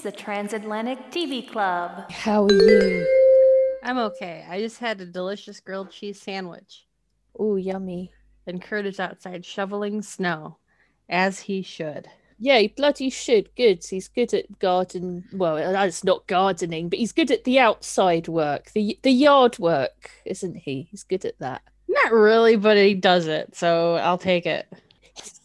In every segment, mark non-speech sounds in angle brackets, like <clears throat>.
It's the Transatlantic TV Club. How are you? I'm okay. I just had a delicious grilled cheese sandwich. Oh, yummy. And Kurt is outside shoveling snow, as he should. Yeah, he bloody should. Good. He's good at garden. Well, it's not gardening, but he's good at the outside work, the the yard work, isn't he? He's good at that. Not really, but he does it, so I'll take it.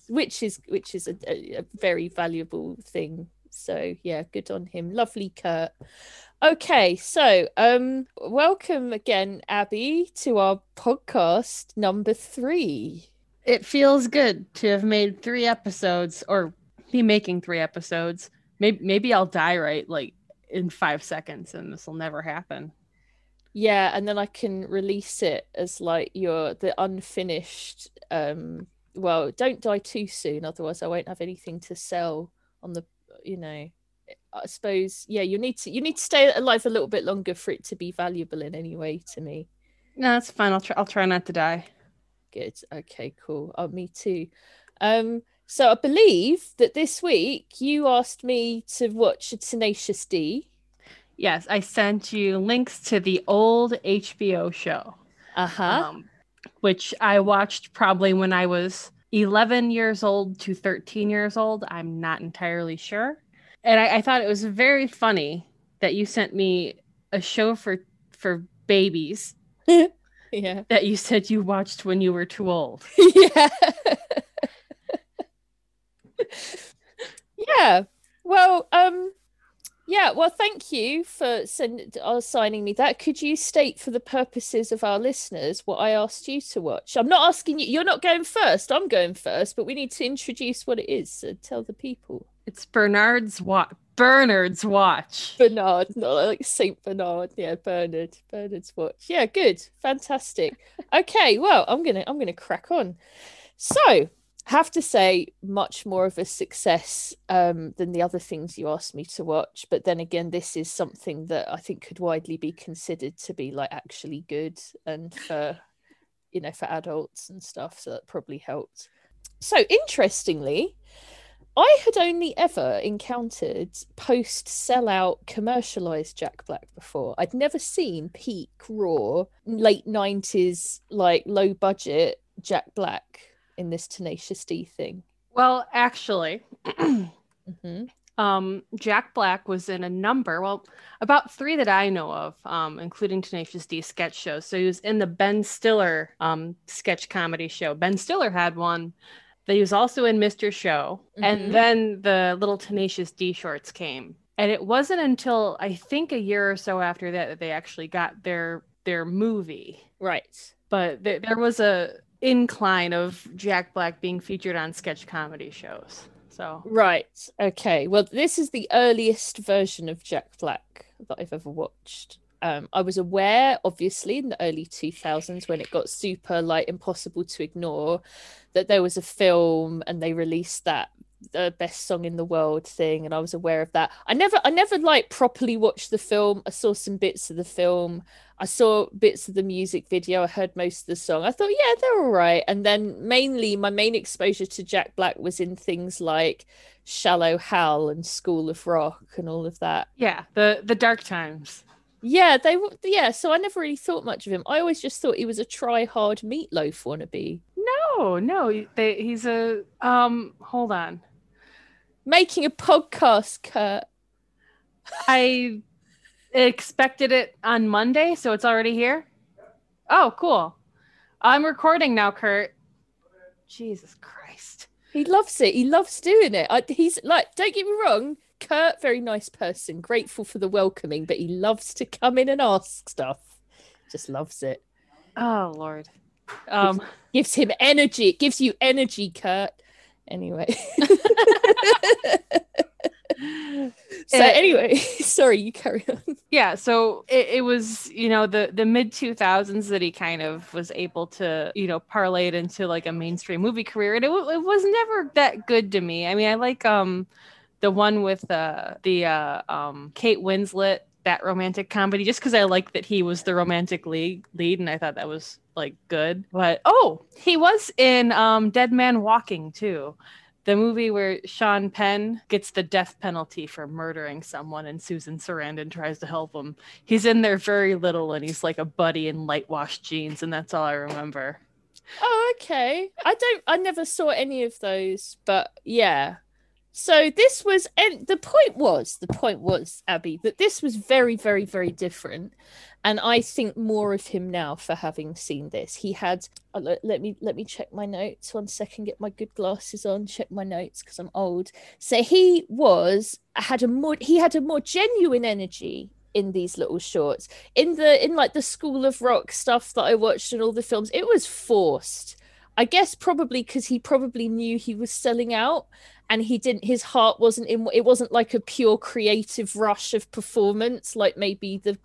Which is which is a, a very valuable thing. So yeah, good on him. Lovely, Kurt. Okay, so um, welcome again, Abby, to our podcast number three. It feels good to have made three episodes, or be making three episodes. Maybe maybe I'll die right like in five seconds, and this will never happen. Yeah, and then I can release it as like your the unfinished. um Well, don't die too soon, otherwise I won't have anything to sell on the. You know, I suppose yeah, you need to you need to stay alive a little bit longer for it to be valuable in any way to me. No, that's fine. I'll try. I'll try not to die. Good. Okay. Cool. Oh, me too. Um. So I believe that this week you asked me to watch a Tenacious D. Yes, I sent you links to the old HBO show. Uh huh. Um, which I watched probably when I was 11 years old to 13 years old. I'm not entirely sure. And I, I thought it was very funny that you sent me a show for for babies <laughs> yeah. that you said you watched when you were too old. <laughs> yeah. <laughs> yeah. Well, um, yeah. Well, thank you for send, uh, signing me that. Could you state, for the purposes of our listeners, what I asked you to watch? I'm not asking you. You're not going first. I'm going first, but we need to introduce what it is. So tell the people. It's Bernard's watch. Bernard's watch. Bernard, not like Saint Bernard. Yeah, Bernard. Bernard's watch. Yeah, good, fantastic. <laughs> okay, well, I'm gonna I'm gonna crack on. So, have to say, much more of a success um, than the other things you asked me to watch. But then again, this is something that I think could widely be considered to be like actually good and for you know for adults and stuff. So that probably helped. So interestingly, I had only ever encountered post sellout commercialized Jack Black before. I'd never seen peak raw late 90s like low budget Jack Black in this Tenacious D thing. Well, actually, <clears throat> hmm um, Jack Black was in a number, well, about three that I know of, um, including Tenacious D sketch shows. So he was in the Ben Stiller um, sketch comedy show. Ben Stiller had one. He was also in Mr. Show. Mhm. And then the little Tenacious D shorts came. And it wasn't until I think a year or so after that that they actually got their their movie. Right. But th- there was a incline of Jack Black being featured on sketch comedy shows. So Right. Okay. Well, this is the earliest version of Jack Black that I've ever watched. Um, I was aware, obviously, in the early 2000s when it got super like impossible to ignore, that there was a film and they released that the best song in the world thing, and I was aware of that. I never, I never like properly watched the film. I saw some bits of the film. I saw bits of the music video. I heard most of the song. I thought, yeah, they're all right. And then mainly my main exposure to Jack Black was in things like Shallow Hal and School of Rock and all of that. yeah, the the dark times. Yeah, they were. Yeah, so I never really thought much of him. I always just thought he was a try-hard Meat Loaf wannabe, No, no, they, he's a um. Hold on, making a podcast. Kurt. I <laughs> expected it on Monday, so it's already here. Oh, cool. I'm recording now, Kurt. Jesus Christ. He loves it. He loves doing it. I, he's like, don't get me wrong, Kurt, very nice person, grateful for the welcoming, but he loves to come in and ask stuff. Just loves it. Oh Lord. Um. Gives him energy. It gives you energy, Kurt. Anyway. <laughs> <laughs> <laughs> so Uh, anyway, <laughs> sorry, you carry on. Yeah. So it, it was, you know, the the mid two thousands that he kind of was able to, you know, parlay it into like a mainstream movie career, and it, it was never that good to me. I mean, I like um the one with uh the uh um Kate Winslet that romantic comedy just because I like that he was the romantic lead lead and I thought that was like good. But oh, he was in um Dead Man Walking too. The movie where Sean Penn gets the death penalty for murdering someone and Susan Sarandon tries to help him. He's in there very little and he's like a buddy in light wash jeans, and that's all I remember. Oh, okay. I don't. I never saw any of those, but yeah. So this was, and the point was, the point was, Abby, that this was very, very, very different, and I think more of him now for having seen this. He had. Uh, let, me let me check my notes one second. Get my good glasses on. Check my notes because I'm old. So he was had a more he had a more genuine energy in these little shorts in the in like the school of rock stuff that i watched and all the films it was forced i guess probably because he probably knew he was selling out and he didn't his heart wasn't in it wasn't like a pure creative rush of performance like maybe the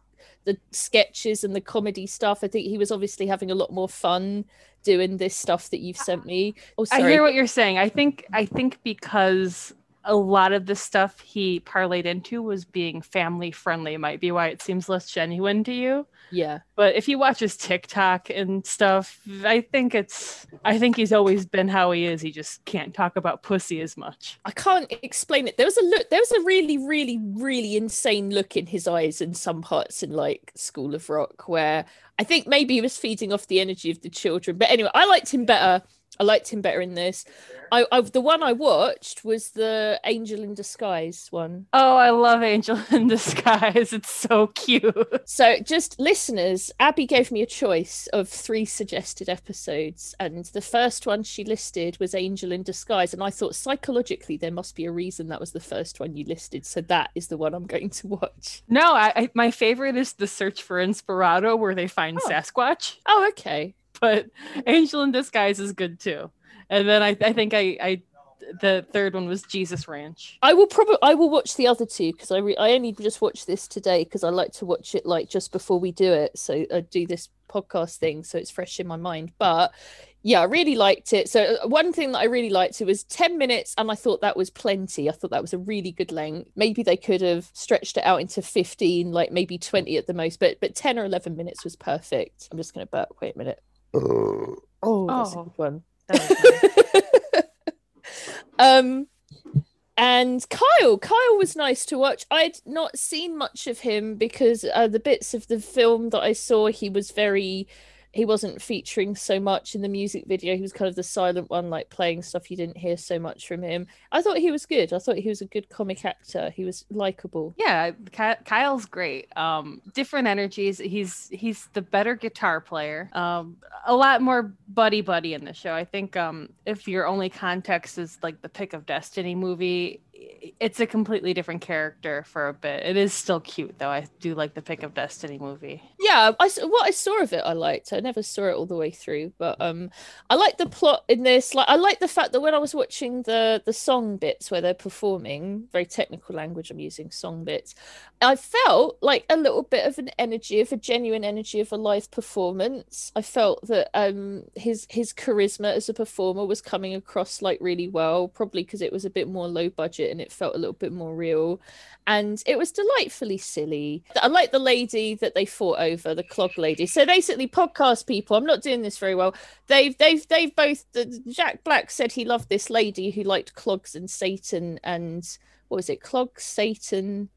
the sketches and the comedy stuff i think he was obviously having a lot more fun doing this stuff that you've sent me oh, sorry. I hear what you're saying. I think I think because a lot of the stuff he parlayed into was being family friendly might be why it seems less genuine to you. Yeah. But if you watch his tiktok and stuff i think it's i think he's always been how he is. He just can't talk about pussy as much. I can't explain it. There was a look there was a really really really insane look in his eyes in some parts in like school of rock where i think maybe he was feeding off the energy of the children. But anyway i liked him better I liked him better in this. I, I, the one I watched was the Angel in Disguise one. Oh, I love Angel <laughs> in Disguise. It's so cute. So, just listeners, Abby gave me a choice of three suggested episodes, and the first one she listed was Angel in Disguise, and I thought psychologically there must be a reason that was the first one you listed, so that is the one I'm going to watch. No, I, I my favorite is the Search for Inspirado, where they find oh. Sasquatch. Oh, okay but Angel in Disguise is good too. And then I, I think I, I the third one was Jesus Ranch. I will probably I will watch the other two because I re- I only just watched this today because I like to watch it like just before we do it. So I do this podcast thing so it's fresh in my mind. But yeah, I really liked it. So uh, one thing that I really liked it was 10 minutes and I thought that was plenty. I thought that was a really good length. Maybe they could have stretched it out into 15, like maybe 20 at the most, but but 10 or 11 minutes was perfect. I'm just going to burp. Wait a minute. Oh, oh, one. <laughs> um, and Kyle, Kyle was nice to watch. I'd not seen much of him because uh, the bits of the film that I saw, he was very he wasn't featuring so much in the music video. He was kind of the silent one, like playing stuff you didn't hear so much from him. I thought he was good. I thought he was a good comic actor. He was likable. Yeah, Kyle's great. Um, different energies. He's he's the better guitar player. Um, a lot more buddy buddy in the show. I think um, if your only context is like the Pick of Destiny movie, it's a completely different character for a bit. It is still cute though. I do like the Pick of Destiny movie. Yeah, I, what I saw of it, I liked. I never saw it all the way through, but um, I like the plot in this. Like, I like the fact that when I was watching the the song bits where they're performing, very technical language I'm using, song bits. I felt like a little bit of an energy, of a genuine energy of a live performance. I felt that um his his charisma as a performer was coming across like really well, probably because it was a bit more low budget and it felt a little bit more real. And it was delightfully silly. I like the lady that they fought over, the clog lady. So basically, podcast people, I'm not doing this very well. They've they've they've both Jack Black said he loved this lady who liked clogs and Satan and what was it, clogs, Satan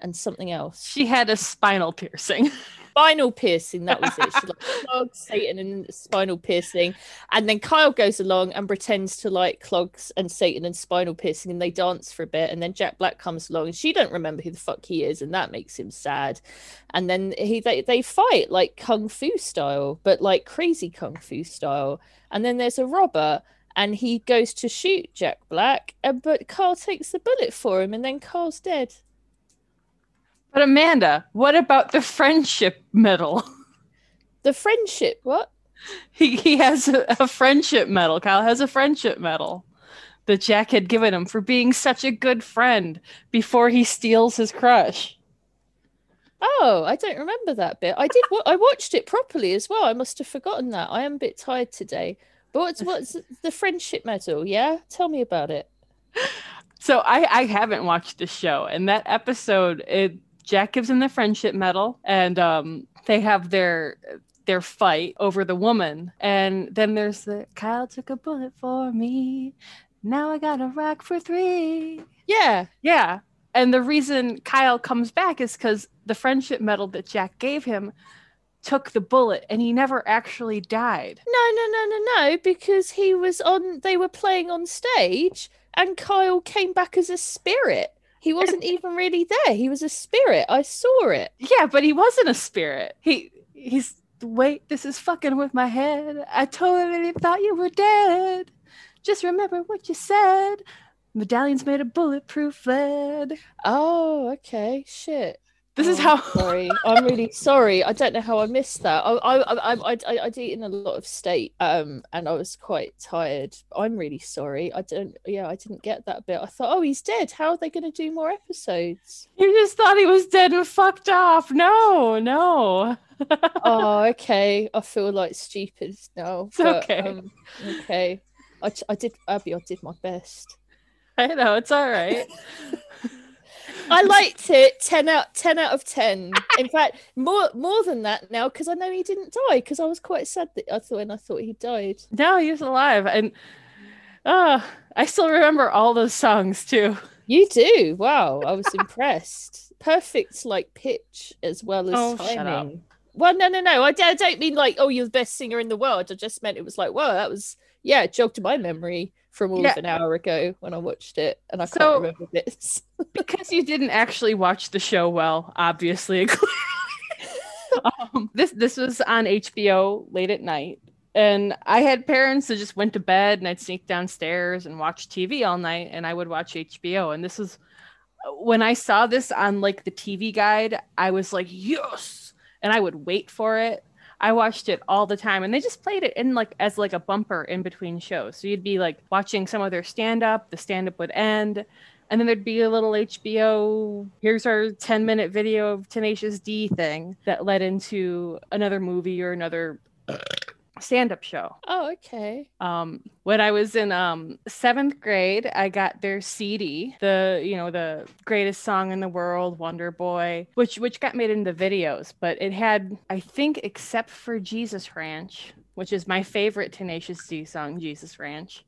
and something else. She had a spinal piercing. <laughs> spinal piercing, that was it. She like <laughs> clogs, Satan, and spinal piercing. And then Kyle goes along and pretends to like clogs and Satan and spinal piercing, and they dance for a bit. And then Jack Black comes along, and she don't remember who the fuck he is, and that makes him sad. And then he they, they fight like kung fu style, but like crazy kung fu style. And then there's a robber and he goes to shoot Jack Black, but Carl takes the bullet for him, and then Carl's dead. But Amanda, what about the friendship medal? <laughs> The friendship, what? He he has a, a friendship medal. Kyle has a friendship medal that Jack had given him for being such a good friend before he steals his crush. Oh, I don't remember that bit. I did. I watched it properly as well. I must have forgotten that. I am a bit tired today. But what's <laughs> what's the friendship medal? Yeah, tell me about it. So I I haven't watched the show, and that episode it Jack gives him the friendship medal, and um, they have their their fight over the woman. And then there's the Kyle took a bullet for me. Now I got a rock for three. Yeah. Yeah. And the reason Kyle comes back is because the friendship medal that Jack gave him took the bullet and he never actually died. No, no, no, no, no, because he was on, they were playing on stage and Kyle came back as a spirit. He wasn't even really there. He was a spirit. I saw it. Yeah, but he wasn't a spirit. He he's wait, this is fucking with my head. I totally thought you were dead. Just remember what you said. Medallions made of bulletproof lead. Oh, okay. Shit. This is Oh, how sorry. <laughs> I'm really sorry. I don't know how I missed that. I I I I I I'd eaten a lot of steak, um, and I was quite tired. I'm really sorry. I don't. Yeah, I didn't get that bit. I thought, oh, he's dead. How are they going to do more episodes? you just thought he was dead and fucked off. No, no. oh, <laughs> okay. I feel like stupid now. It's but, okay. um, okay. I I did Abby. I did my best. I know it's all right. <laughs> I liked it. Ten out ten out of ten. In fact, more more than that now because I know he didn't die. Because I was quite sad that I thought when I thought he died. No, he was alive, and uh, I still remember all those songs too. You do. Wow, I was impressed. Perfect, like pitch as well as Oh, timing. Well, no, no, no. I, d- I don't mean like, oh, you're the best singer in the world. I just meant it was like, whoa, that was yeah, it jogged my memory from all Yeah. an hour ago when I watched it, and I So- can't remember this. <laughs> because you didn't actually watch the show well, obviously. <laughs> um, this this was on HBO late at night, and I had parents that just went to bed, and I'd sneak downstairs and watch TV all night, and I would watch HBO. And this is when I saw this on like the TV guide, I was like, yes, and I would wait for it. I watched it all the time, and they just played it in like as like a bumper in between shows. So you'd be like watching some of their stand up. The stand up would end, and then there'd be a little HBO. Here's our 10 minute video of Tenacious D thing that led into another movie or another stand up show. Oh, okay. Um, when I was in um, seventh grade, I got their CD, the you know the greatest song in the world, Wonder Boy, which which got made into videos, but it had I think except for Jesus Ranch, which is my favorite Tenacious D song, Jesus Ranch.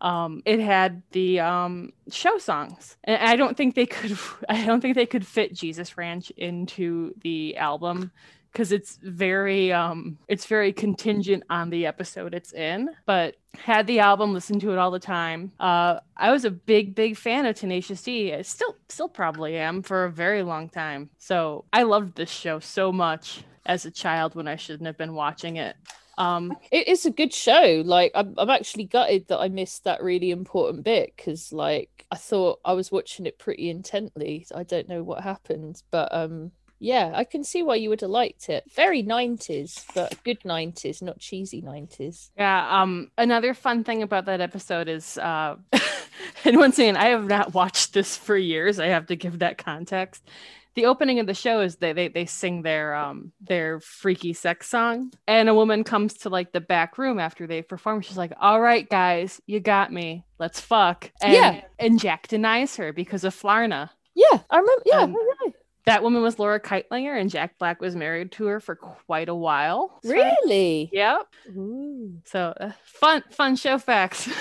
Um, it had the um, show songs, and I don't think they could. <laughs> I don't think they could fit Jesus Ranch into the album because it's very um it's very contingent on the episode it's in but had the album listened to it all the time uh i was a big big fan of tenacious d I still still probably am for a very long time so i loved this show so much as a child when i shouldn't have been watching it um It is a good show. Like, I'm, I'm actually gutted that I missed that really important bit because, like, I thought I was watching it pretty intently. I don't know what happened, but um, yeah, I can see why you would have liked it. Very 90s, but good 90s, not cheesy 90s. Yeah. Um. Another fun thing about that episode is, uh, <laughs> and once again, I have not watched this for years. I have to give that context. The opening of the show is they they they sing their um their freaky sex song, and a woman comes to like the back room after they perform. She's like, "All right, guys, you got me. Let's fuck." And, Yeah. And Jack denies her because of Flarna. Yeah, I remember. Yeah, Um, know. That woman was Laura Kightlinger, and Jack Black was married to her for quite a while. So- really. Yep. Ooh. So uh, fun, fun show facts. <laughs>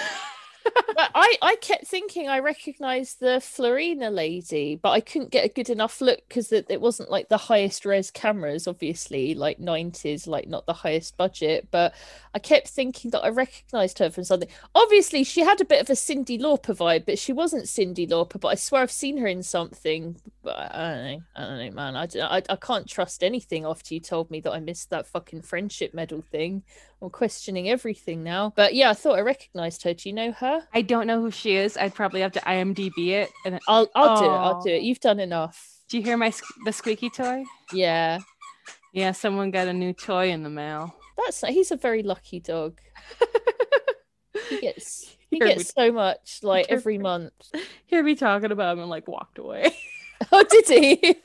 but I, I kept thinking I recognized the Florina lady, but I couldn't get a good enough look because it, it wasn't like the highest res cameras, obviously, like 90s, like not the highest budget. But I kept thinking that I recognized her from something. Obviously, she had a bit of a Cyndi Lauper vibe, but she wasn't Cyndi Lauper. But I swear I've seen her in something. But I don't know. I don't know, man. I, I, I can't trust anything after you told me that I missed that fucking friendship medal thing. I'm questioning everything now. But yeah, I thought I recognized her. Do you know her? I don't know who she is. I'd probably have to IMDb it. And then- I'll I'll do it. I'll do it. You've done enough. do you hear my the squeaky toy? Yeah. Yeah, someone got a new toy in the mail. That's he's a very lucky dog. He <laughs> gets he Here we- gets so much like Here every we- month. <laughs> Hear me talking about him and like walked away. <laughs> Oh, did he?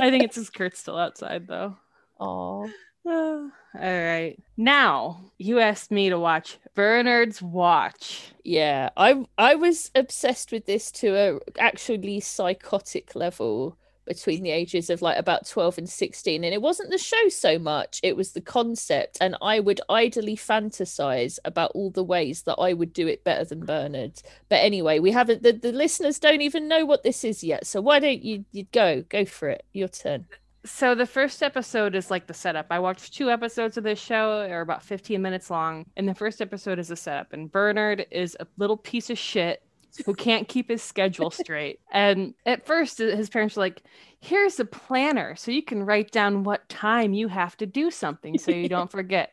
I think it's his Kurt's still outside though. Oh. <sighs> all right. Now you asked me to watch Bernard's Watch. Yeah, I I was obsessed with this to a actually psychotic level between the ages of like about 12 and 16 and it wasn't the show so much it was the concept and i would idly fantasize about all the ways that i would do it better than bernard but anyway we haven't the, the listeners don't even know what this is yet so why don't you you go go for it your turn so the first episode is like the setup. I watched two episodes of this show, they're about 15 minutes long, and the first episode is a setup. And Bernard is a little piece of shit who can't keep his schedule straight. <laughs> And at first, uh, his parents were like, "Here's a planner, so you can write down what time you have to do something, so you don't <laughs> forget."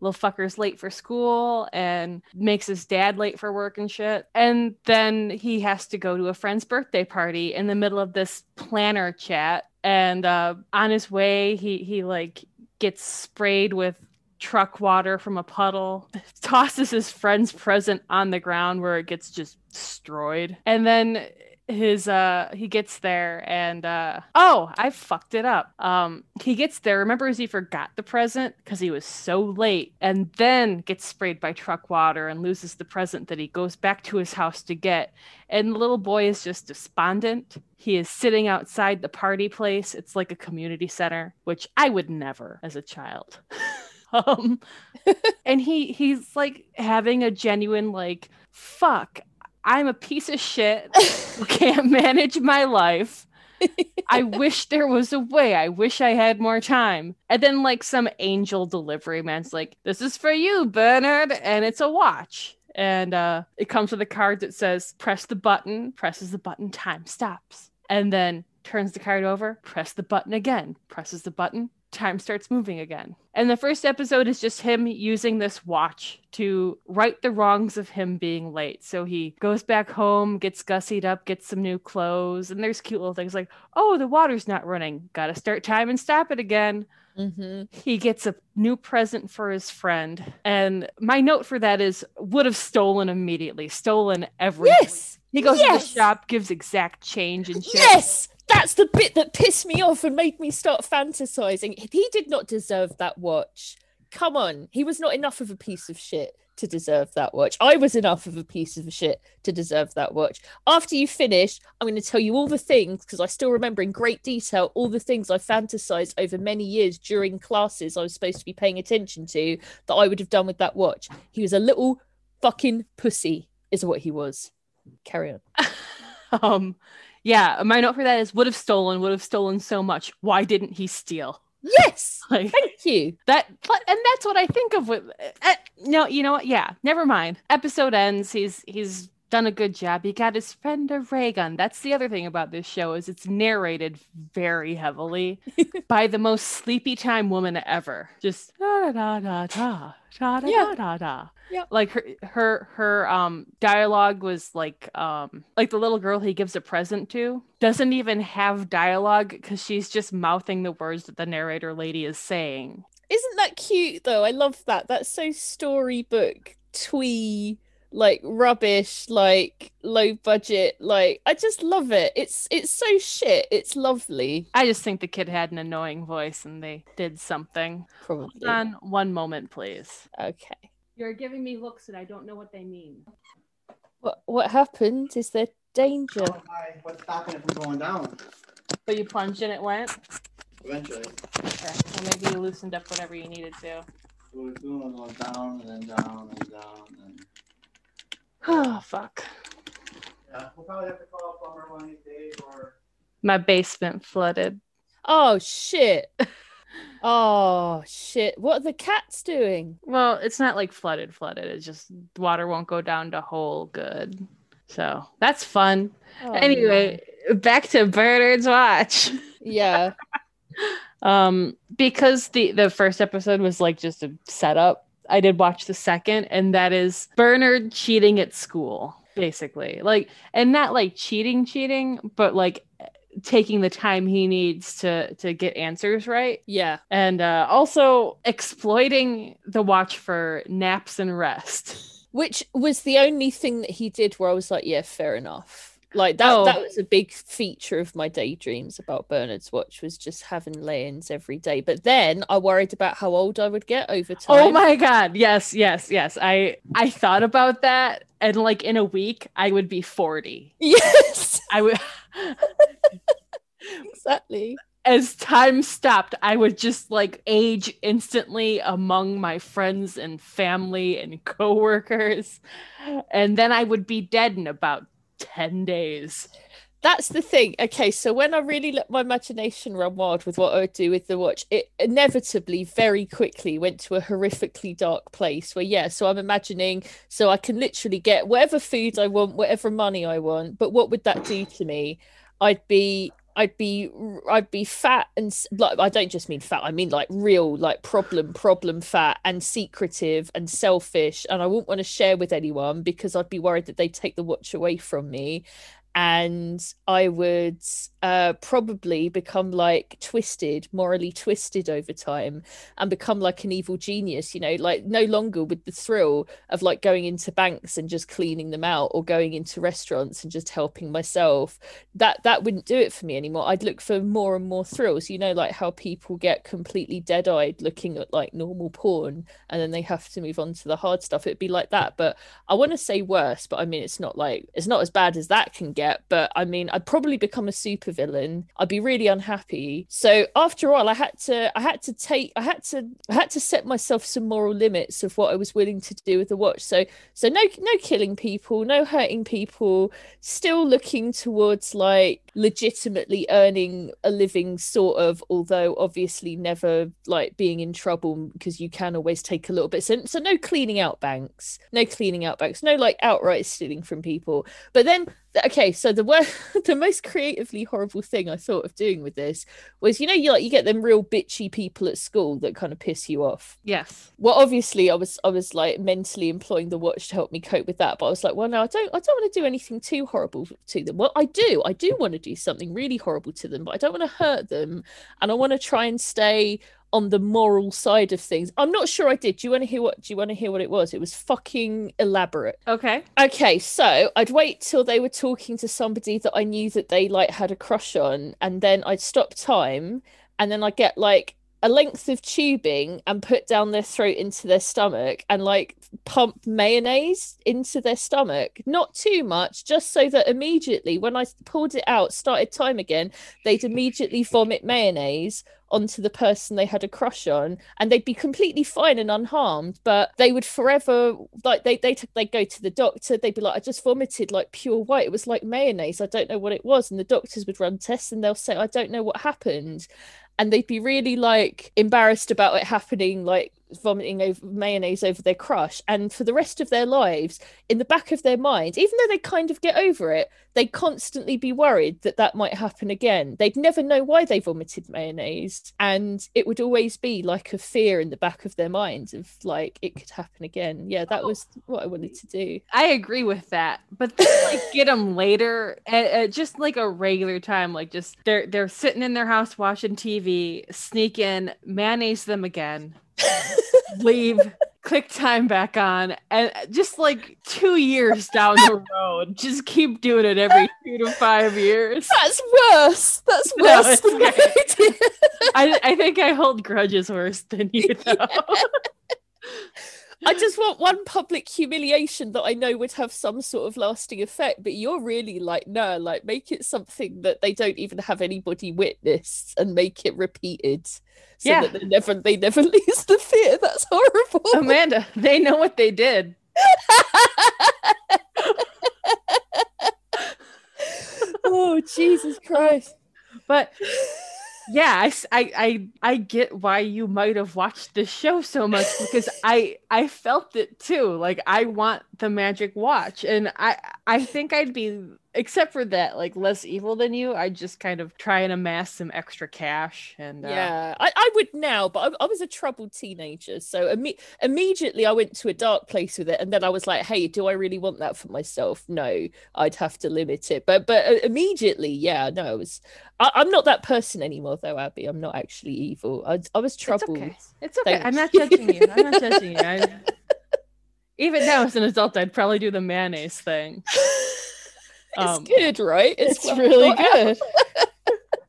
Little fucker's late for school and makes his dad late for work and shit. And then he has to go to a friend's birthday party in the middle of this planner chat and uh, on his way he he like gets sprayed with truck water from a puddle <laughs> tosses his friend's present on the ground where it gets just destroyed. And then his uh he gets there and uh oh i fucked it up. Um he gets there. Remembers he forgot the present because he was so late and then gets sprayed by truck water and loses the present that he goes back to his house to get. And the little boy is just despondent. He is sitting outside the party place. It's like a community center which i would never as a child. <laughs> Um <laughs> and he he's like having a genuine like fuck I'm a piece of shit <laughs> who can't manage my life. I <laughs> wish there was a way. I wish I had more time. And then, like, some angel delivery man's like, This is for you, Bernard. And it's a watch. And uh, it comes with a card that says, Press the button, presses the button, time stops. And then turns the card over, press the button again, presses the button, time starts moving again. And the first episode is just him using this watch to right the wrongs of him being late. So he goes back home, gets gussied up, gets some new clothes, and there's cute little things like, oh, the water's not running. Gotta start time and stop it again. mm-hmm. He gets a new present for his friend. And my note for that is would have stolen immediately, stolen everything. yes He goes to the shop, gives exact change and shit. yes that's the bit that pissed me off and made me start fantasizing. He did not deserve that watch. Come on. He was not enough of a piece of shit to deserve that watch. I was enough of a piece of shit to deserve that watch. After you finish i'm going to tell you all the things because i still remember in great detail all the things i fantasized over many years during classes i was supposed to be paying attention to that i would have done with that watch. He was a little fucking pussy is what he was. Carry on. <laughs> Um yeah my note for that is would have stolen would have stolen so much. Why didn't he steal? Yes! <laughs> Like thank you. that but and that's what i think of with uh, no you know what? Yeah never mind. Episode ends. He's he's done a good job he got his friend a ray gun that's the other thing about this show is it's narrated very heavily <laughs> by the most sleepy time woman ever just da da da da da da Yeah. da da da Yeah. like her her her um dialogue was like um like the little girl he gives a present to doesn't even have dialogue because she's just mouthing the words that the narrator lady is saying Isn't that cute though? I love that. That's so storybook twee, like rubbish, like low budget. Like I just love it. It's it's so shit. It's lovely. i just think the kid had an annoying voice and they did something Probably. Hold on one moment please Okay. you're giving me looks and i don't know what they mean What what happened? Is there danger? Oh, hi. What's stopping it from going down but you plunged and it went eventually? okay. well maybe you loosened up whatever you needed to It was doing was down and then down and down and oh fuck yeah, we'll probably have to call a plumber one of these days or my basement flooded Oh shit. <laughs> Oh shit. What are the cats doing? Well, it's not like flooded, flooded. It's just water won't go down to hole good. So that's fun. Oh, anyway, back to Bernard's watch. <laughs> Yeah. Um, because the the first episode was like just a setup. I did watch the second, and that is Bernard cheating at school, basically. Like, and not like cheating, cheating, but like taking the time he needs to to get answers right Yeah. and uh, also exploiting the watch for naps and rest. Which was the only thing that he did where I was like, yeah, fair enough. Like that Oh. that was a big feature of my daydreams about Bernard's watch was just having lay-ins every day. But then I worried about how old I would get over oh time. Oh my god! Yes, yes, yes. I I thought about that, and like in a week, I would be forty. Yes. <laughs> I would. <laughs> exactly. as time stopped, I would just like age instantly among my friends and family and coworkers. And then I would be dead in about 10 days. That's the thing. Okay, so when I really let my imagination run wild with what I would do with the watch, it inevitably very quickly went to a horrifically dark place where, yeah, so I'm imagining, so I can literally get whatever food I want, whatever money I want. But what would that do to me? I'd be I'd be I'd be fat and like I don't just mean fat I mean like real like problem problem fat and secretive and selfish and I wouldn't want to share with anyone because I'd be worried that they'd take the watch away from me and I would uh, probably become like twisted, morally twisted over time, and become like an evil genius. You know, like no longer with the thrill of like going into banks and just cleaning them out, or going into restaurants and just helping myself. That that wouldn't do it for me anymore. I'd look for more and more thrills. You know, like how people get completely dead-eyed looking at like normal porn, and then they have to move on to the hard stuff. It'd be like that, but I want to say worse, but I mean it's not like it's not as bad as that can get. But I mean, I'd probably become a supervillain. I'd be really unhappy. So after all, I had to I had to take I had to I had to set myself some moral limits of what I was willing to do with the watch. So so no no killing people, no hurting people, still looking towards like legitimately earning a living sort of although obviously never like being in trouble because you can always take a little bit so, so no cleaning out banks no cleaning out banks no like outright stealing from people but then okay so the wor- <laughs> the most creatively horrible thing i thought of doing with this was you know you like you get them real bitchy people at school that kind of piss you off Yes. well obviously i was i was like mentally employing the watch to help me cope with that but i was like well no i don't i don't want to do anything too horrible to them well i do i do want to do something really horrible to them but i don't want to hurt them and i want to try and stay on the moral side of things. I'm not sure i did. Do you want to hear what do you want to hear what it was? It was fucking elaborate. Okay. Okay, so I'd wait till they were talking to somebody that I knew that they like had a crush on, and then I'd stop time, and then I'd get like a length of tubing and put down their throat into their stomach and like pump mayonnaise into their stomach. Not too much, just so that immediately when I pulled it out, started time again, they'd immediately vomit mayonnaise onto the person they had a crush on and they'd be completely fine and unharmed but they would forever like they they they go to the doctor they'd be like I just vomited like pure white it was like mayonnaise I don't know what it was and the doctors would run tests and they'll say I don't know what happened and they'd be really like embarrassed about it happening like vomiting over mayonnaise over their crush and for the rest of their lives in the back of their mind even though they kind of get over it they'd constantly be worried that that might happen again. They'd never know why they vomited mayonnaise and it would always be like a fear in the back of their minds of like it could happen again. Yeah that was what i wanted to do. I agree with that, but then like get them later at, at just like a regular time, like just they're they're sitting in their house watching TV, sneak in, mayonnaise them again, leave, click time back on, and just like two years down the road, just keep doing it every two to five years. that's worse that's worse than okay. I I think I hold grudges worse than you <laughs> though. I just want one public humiliation that I know would have some sort of lasting effect. But you're really like, no, like make it something that they don't even have anybody witness and make it repeated. So Yeah. that they never they never <laughs> lose the fear. That's horrible. Amanda, they know what they did. <laughs> oh Jesus Christ. But yeah, I, I i get why you might have watched this show so much because <laughs> I I felt it too. Like I want the magic watch, and I I think I'd be except for that like less evil than you. I'd just kind of try and amass some extra cash and uh, Yeah, I, I would now, but I, I was a troubled teenager. So imme- immediately I went to a dark place with it. And then I was like, hey, do I really want that for myself? No, I'd have to limit it. But but uh, immediately, yeah, no, it was, I, I'm not that person anymore, though, Abby. I'm not actually evil. I, I was It's troubled. okay. It's okay. I'm not judging you. I'm not judging you. <laughs> I, even now as an adult, I'd probably do the mayonnaise thing. <laughs> <laughs> It's Um, good, right? It's well really good. <laughs>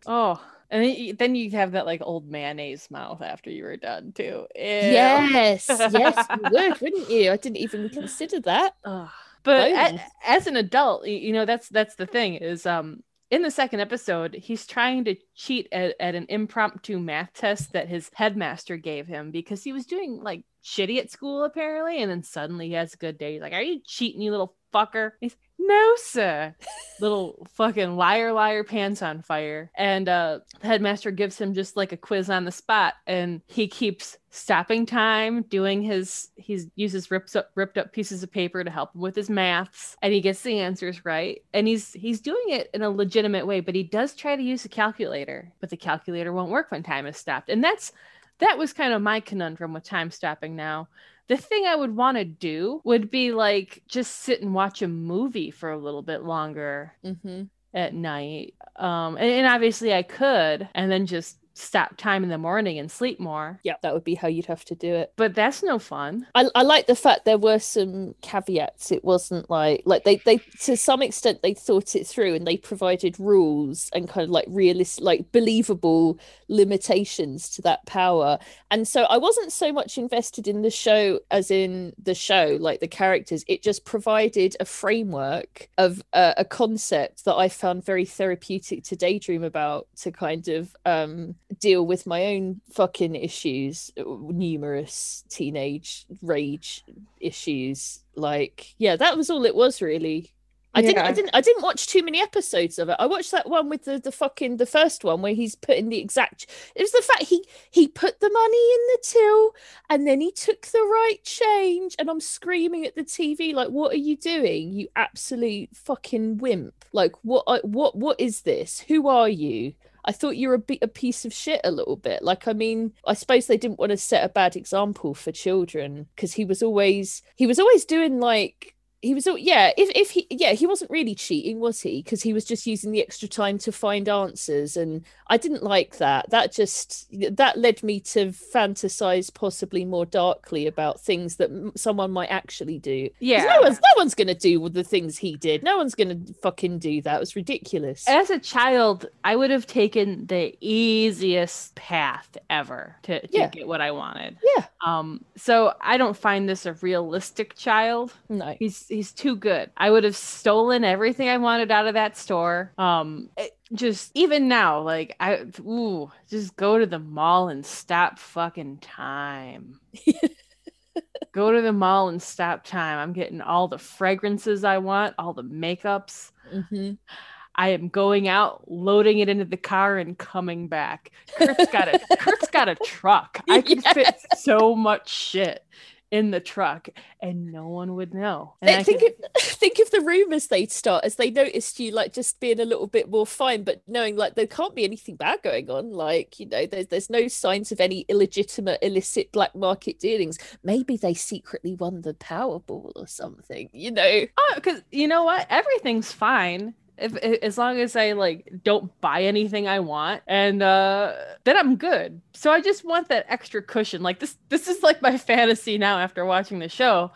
Oh, and then you, then you have that like old mayonnaise mouth after you were done too. Ew. Yes, yes, you would, wouldn't you? I didn't even consider that. <laughs> Ugh. But a- as an adult, you know that's that's the thing is um in the second episode, he's trying to cheat at, at an impromptu math test that his headmaster gave him because he was doing like shitty at school apparently, and then suddenly he has a good day. He's like, "Are you cheating, you little fucker?" He's no, sir. Little fucking liar, liar, pants on fire. And uh, the headmaster gives him just like a quiz on the spot, and he keeps stopping time, doing his. He uses rips up, ripped up pieces of paper to help him with his maths, and he gets the answers right. And he's he's doing it in a legitimate way, but he does try to use a calculator, but the calculator won't work when time is stopped, and that's that was kind of my conundrum with time stopping now the thing I would want to do would be like just sit and watch a movie for a little bit longer Mm-hmm. at night. Um, and, and obviously I could, and then just stop time in the morning and sleep more. Yeah, that would be how you'd have to do it. But that's no fun. I, I like the fact there were some caveats. It wasn't like like they they to some extent they thought it through and they provided rules and kind of like realist like believable limitations to that power. And so I wasn't so much invested in the show as in the show, like the characters. It just provided a framework of uh, a concept that I found very therapeutic to daydream about to kind of um deal with my own fucking issues, uh, numerous teenage rage issues. Like, yeah, that was all it was really. I didn't I didn't I didn't watch too many episodes of it. I watched that one with the, the fucking the first one where he's putting the exact it was the fact he he put the money in the till and then he took the right change and I'm screaming at the TV like what are you doing you absolute fucking wimp like what I- what what is this who are you I thought you were a, bit, a piece of shit a little bit. Like, I mean, I suppose they didn't want to set a bad example for children because he was always he was always doing like he was al- yeah if if he yeah he wasn't really cheating was he because he was just using the extra time to find answers and I didn't like that that just that led me to fantasize possibly more darkly about things that someone might actually do Yeah. no one's no one's gonna do the things he did no one's gonna fucking do that it was ridiculous As a child, I would have taken the easiest path ever to, to Yeah. get what I wanted. yeah Um, so I don't find this a realistic child. no He's he's too good. I would have stolen everything I wanted out of that store. Um, it- just even now, like I ooh, just go to the mall and stop fucking time. <laughs> go to the mall and stop time. I'm getting all the fragrances I want, all the makeups. Mhm. I am going out, loading it into the car, and coming back. Kurt's got a Kurt's got a truck. I could fit <laughs> so much shit in the truck, and no one would know. And I think could- of, <laughs> think of the rumors they'd start as they noticed you like just being a little bit more fine, but knowing like there can't be anything bad going on. Like you know, there's there's no signs of any illegitimate, illicit black market dealings. Maybe they secretly won the Powerball or something. You know, Oh, because you know what? Everything's fine. If, i- as long as I like don't buy anything I want, and uh, then I'm good. So I just want that extra cushion. Like this, this is like my <laughs> fantasy now after watching the show.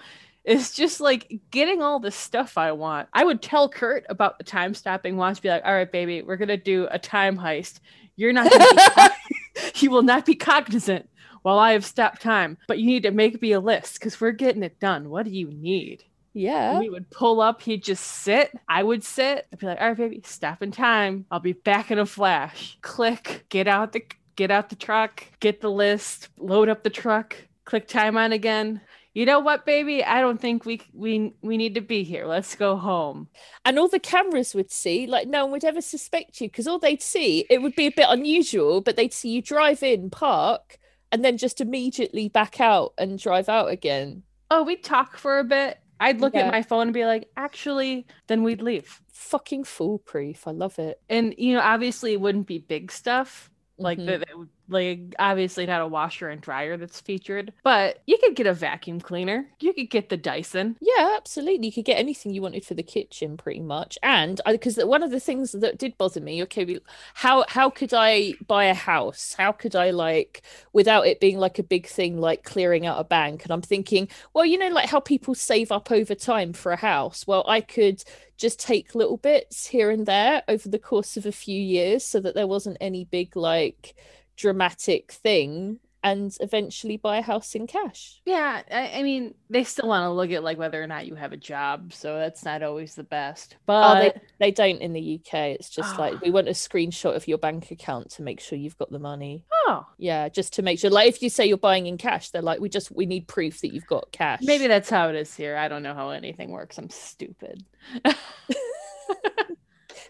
It's just like getting all the stuff I want. I would tell Kurt about the time stopping watch. Be like, "All right, baby, we're gonna do a time heist. You're not. Gonna be, <laughs> you will not be cognizant while I have stopped time, but you need to make me a list because we're getting it done. What do you need?" Yeah. We would pull up, he'd just sit. I would sit. I'd be like, all right, baby, stop in time. I'll be back in a flash. Click, get out the get out the truck, get the list, load up the truck, click time on again. You know what, baby? I don't think we we we need to be here. Let's go home. and all the cameras would see like no one would ever suspect you because all they'd see it would be a bit unusual but they'd see you drive in park and then just immediately back out and drive out again Oh, we'd talk for a bit. I'd look Yeah. at my phone and be like, actually, then we'd leave. fucking foolproof i love it And you know, obviously it wouldn't be big stuff. like Mhm. that that would- like obviously not a washer and dryer that's featured but you could get a vacuum cleaner you could get the dyson Yeah, absolutely. You could get anything you wanted for the kitchen, pretty much. And because one of the things that did bother me, okay, how how could I buy a house? How could I like without it being like a big thing, like clearing out a bank? And I'm thinking, well, you know, like how people save up over time for a house. Well, I could just take little bits here and there over the course of a few years, so that there wasn't any big like dramatic thing and eventually buy a house in cash. Yeah, I, I mean, they still want to look at like whether or not you have a job, so that's not always the best. Oh, But they, they don't in the UK. It's just like Ah. we want a screenshot of your bank account to make sure you've got the money. oh, Yeah, just to make sure. Like if you say you're buying in cash, they're like, we just we need proof that you've got cash. maybe that's how it is here. I don't know how anything works. I'm stupid. <laughs> <laughs>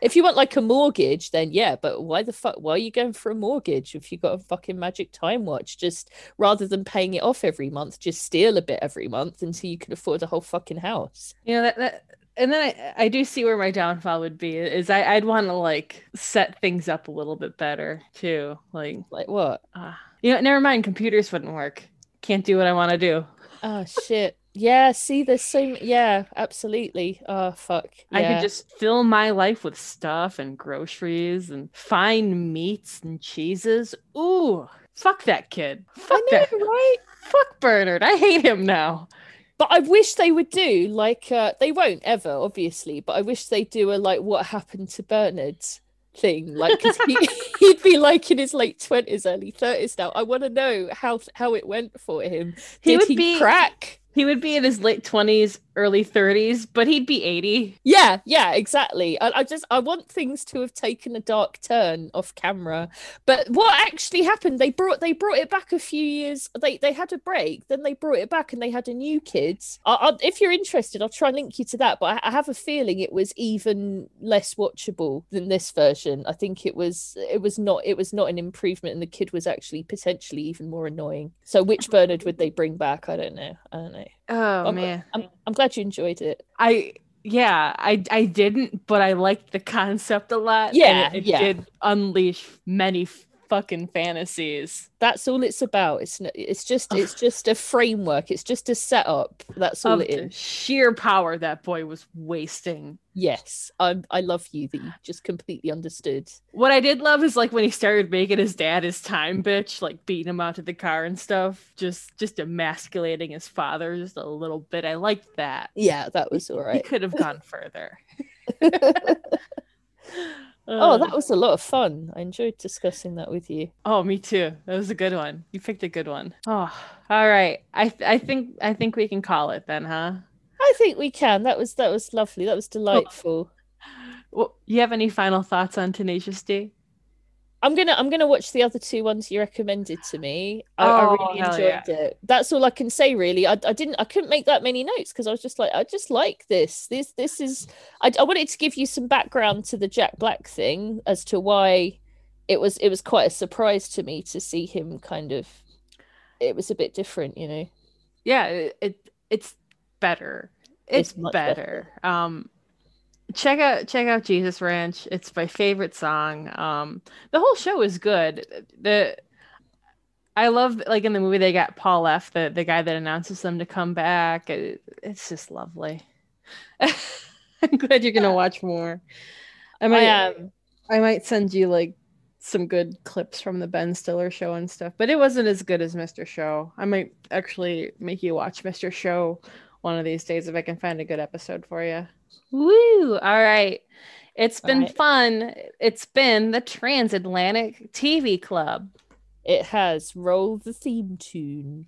if you want like a mortgage, then yeah. But why the fuck? Why are you going for a mortgage if you got a fucking magic time watch? Just rather than paying it off every month, just steal a bit every month until you can afford a whole fucking house. You know that, that and then I, I do see where my downfall would be is I, I'd want to like set things up a little bit better too. Like, Like what? uh, you know, never mind, computers wouldn't work. Can't do what I want to do. Oh shit. Yeah, see, there's so yeah, absolutely. Oh fuck. I could just fill my life with stuff and groceries and fine meats and cheeses. Ooh, fuck that kid. Fuck I know, that. right? Fuck Bernard. I hate him now. But I wish they would do like uh, they won't ever, obviously. But I wish they do a like what happened to Bernard thing, like 'cause he <laughs> <laughs> he'd be like in his late twenties, early thirties now. I want to know how how it went for him. He Did would he be- crack? He would be in his late 20s, early 30s, but he'd be 80. Yeah, yeah, exactly. I, I just I want things to have taken a dark turn off camera. But what actually happened? They brought they brought it back a few years. They they had a break, then they brought it back, and they had a new kids. I, I, if you're interested, I'll try and link you to that. But I, have a feeling it was even less watchable than this version. I think it was it was not it was not an improvement, and the kid was actually potentially even more annoying. So which Bernard would they bring back? I don't know. I don't know. Oh, I'm, man. I'm I'm glad you enjoyed it. I yeah, I I didn't, but I liked the concept a lot. and Yeah, it, it yeah. did unleash many fucking fantasies. that's all it's about it's it's just it's just a framework it's just a setup that's all Of it the is sheer power that boy was wasting. yes i i love you that you just completely understood What I did love is like when he started making his dad his time bitch, like beating him out of the car and stuff, just just emasculating his father just a little bit. I liked that. yeah that was all right. He could have gone further. <laughs> <laughs> <laughs> oh Uh, that was a lot of fun i enjoyed discussing that with you Oh, me too. That was a good one. You picked a good one. Oh, all right. I th- I think I think we can call it then, huh? i think we can that was that was lovely that was delightful Well, you have any final thoughts on Tenacious D? I'm gonna i'm gonna watch the other two ones you recommended to me. I, I Oh, really hell enjoyed it. That's all i can say really. I, I didn't i couldn't make that many notes because i was just like i just like this. This this is I, I wanted to give you some background to the jack black thing as to why it was it was quite a surprise to me to see him kind of it was a bit different you know? Yeah, it, it it's better. It's, It's much better. Um check out check out Jesus Ranch. It's my favorite song. Um the whole show is good. The I love like in the movie they got Paul F, the, the guy that announces them to come back. It, it's just lovely. <laughs> I'm glad you're gonna watch more. I i might I might send you like some good clips from the Ben Stiller show and stuff, but it wasn't as good as Mr. Show. I might actually make you watch Mr. Show one of these days if I can find a good episode for you. Woo! All right. It's been right. fun. It's been the Transatlantic TV Club. it has roll the theme tune